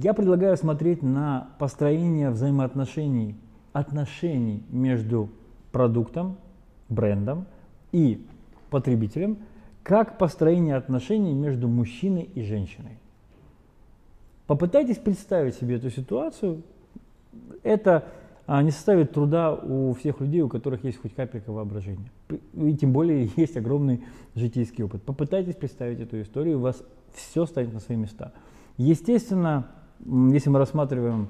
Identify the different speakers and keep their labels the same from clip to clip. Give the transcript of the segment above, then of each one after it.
Speaker 1: Я предлагаю смотреть на построение взаимоотношений, отношений между продуктом, брендом и потребителем, как построение отношений между мужчиной и женщиной. Попытайтесь представить себе эту ситуацию. Это а, не составит труда у всех людей, у которых есть хоть капелька воображения. И тем более есть огромный житейский опыт. Попытайтесь представить эту историю, у вас все станет на свои места. Естественно, если мы рассматриваем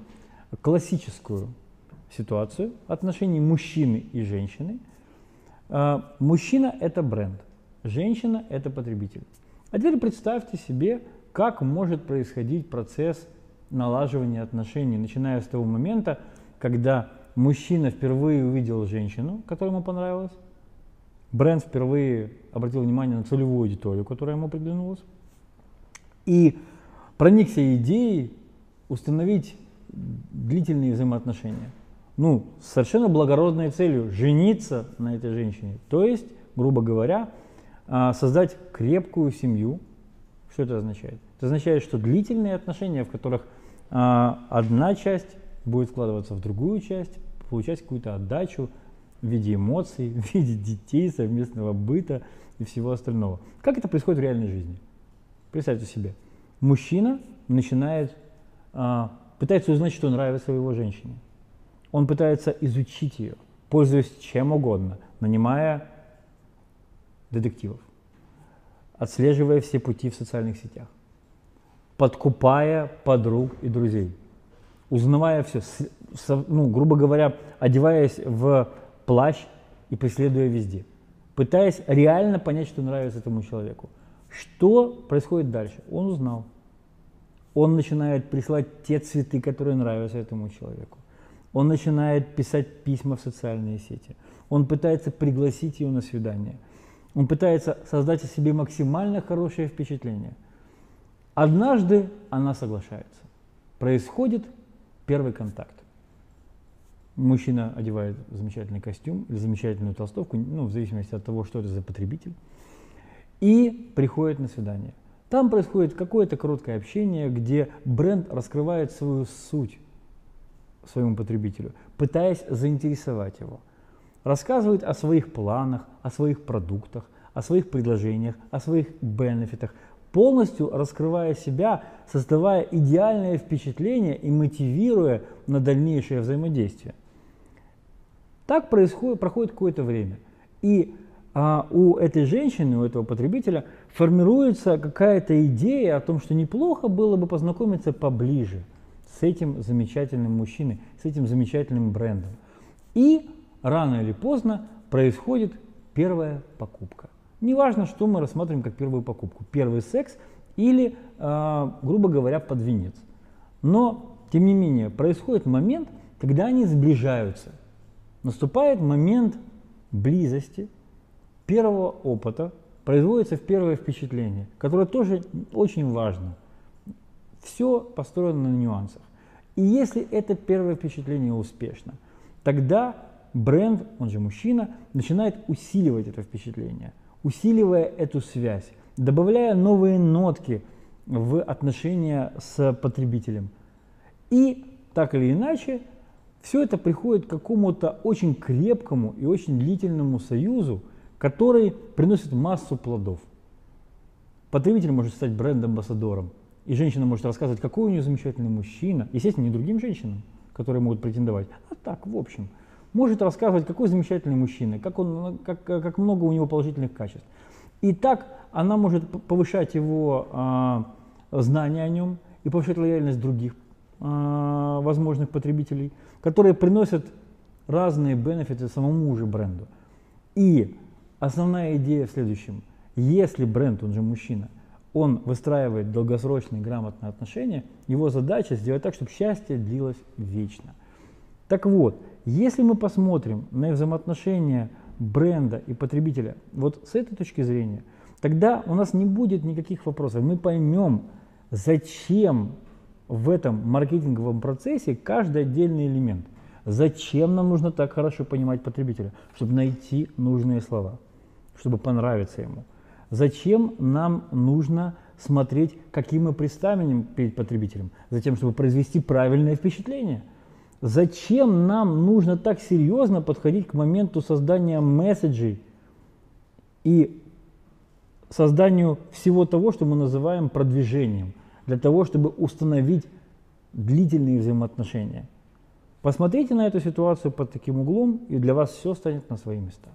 Speaker 1: классическую ситуацию отношений мужчины и женщины, а, мужчина – это бренд, женщина – это потребитель. А теперь представьте себе, как может происходить процесс налаживания отношений, начиная с того момента, когда мужчина впервые увидел женщину, которая ему понравилась, бренд впервые обратил внимание на целевую аудиторию, которая ему приглянулась, и проникся идеей установить длительные взаимоотношения. Ну, с совершенно благородной целью – жениться на этой женщине. То есть, грубо говоря, а, создать крепкую семью. Что это означает? Это означает, что длительные отношения, в которых а, одна часть будет вкладываться в другую часть, получать какую-то отдачу в виде эмоций, в виде детей, совместного быта и всего остального. Как это происходит в реальной жизни? Представьте себе, мужчина начинает, пытается узнать, что нравится его женщине. Он пытается изучить ее, пользуясь чем угодно, нанимая детективов, отслеживая все пути в социальных сетях, подкупая подруг и друзей – узнавая все, ну, грубо говоря, одеваясь в плащ и преследуя везде, пытаясь реально понять, что нравится этому человеку. Что происходит дальше? Он узнал. Он начинает присылать те цветы, которые нравятся этому человеку. Он начинает писать письма в социальные сети. Он пытается пригласить ее на свидание. Он пытается создать о себе максимально хорошее впечатление. Однажды она соглашается. Происходит Первый контакт. Мужчина одевает замечательный костюм или замечательную толстовку, ну, в зависимости от того, что это за потребитель, и приходит на свидание. Там происходит какое-то короткое общение, где бренд раскрывает свою суть своему потребителю, пытаясь заинтересовать его. Рассказывает о своих планах, о своих продуктах, о своих предложениях, о своих бенефитах, полностью раскрывая себя, создавая идеальное впечатление и мотивируя на дальнейшее взаимодействие. Так происходит, проходит какое-то время. И а, у этой женщины, у этого потребителя формируется какая-то идея о том, что неплохо было бы познакомиться поближе с этим замечательным мужчиной, с этим замечательным брендом. И рано или поздно происходит первая покупка. Неважно, что мы рассматриваем как первую покупку. Первый секс или, э, грубо говоря, под венец. Но, тем не менее, происходит момент, когда они сближаются. Наступает момент близости, первого опыта, производится в первое впечатление, которое тоже очень важно. Все построено на нюансах. И если это первое впечатление успешно, тогда бренд, он же мужчина, начинает усиливать это впечатление – усиливая эту связь, добавляя новые нотки в отношения с потребителем. И так или иначе, все это приходит к какому-то очень крепкому и очень длительному союзу, который приносит массу плодов. Потребитель может стать бренд-амбассадором, и женщина может рассказывать, какой у нее замечательный мужчина, естественно, не другим женщинам, которые могут претендовать, а так, в общем – может рассказывать, какой замечательный мужчина, как, он, как, как много у него положительных качеств. И так она может повышать его а, знания о нем и повышать лояльность других а, возможных потребителей, которые приносят разные бенефиты самому же бренду. И основная идея в следующем. Если бренд, он же мужчина, он выстраивает долгосрочные грамотные отношения, его задача сделать так, чтобы счастье длилось вечно. Так вот, если мы посмотрим на взаимоотношения бренда и потребителя вот с этой точки зрения, тогда у нас не будет никаких вопросов. Мы поймем, зачем в этом маркетинговом процессе каждый отдельный элемент. Зачем нам нужно так хорошо понимать потребителя? Чтобы найти нужные слова, чтобы понравиться ему. Зачем нам нужно смотреть, каким мы представим перед потребителем, затем, чтобы произвести правильное впечатление. Зачем нам нужно так серьезно подходить к моменту создания месседжей и созданию всего того, что мы называем продвижением, для того, чтобы установить длительные взаимоотношения. Посмотрите на эту ситуацию под таким углом, и для вас все станет на свои места.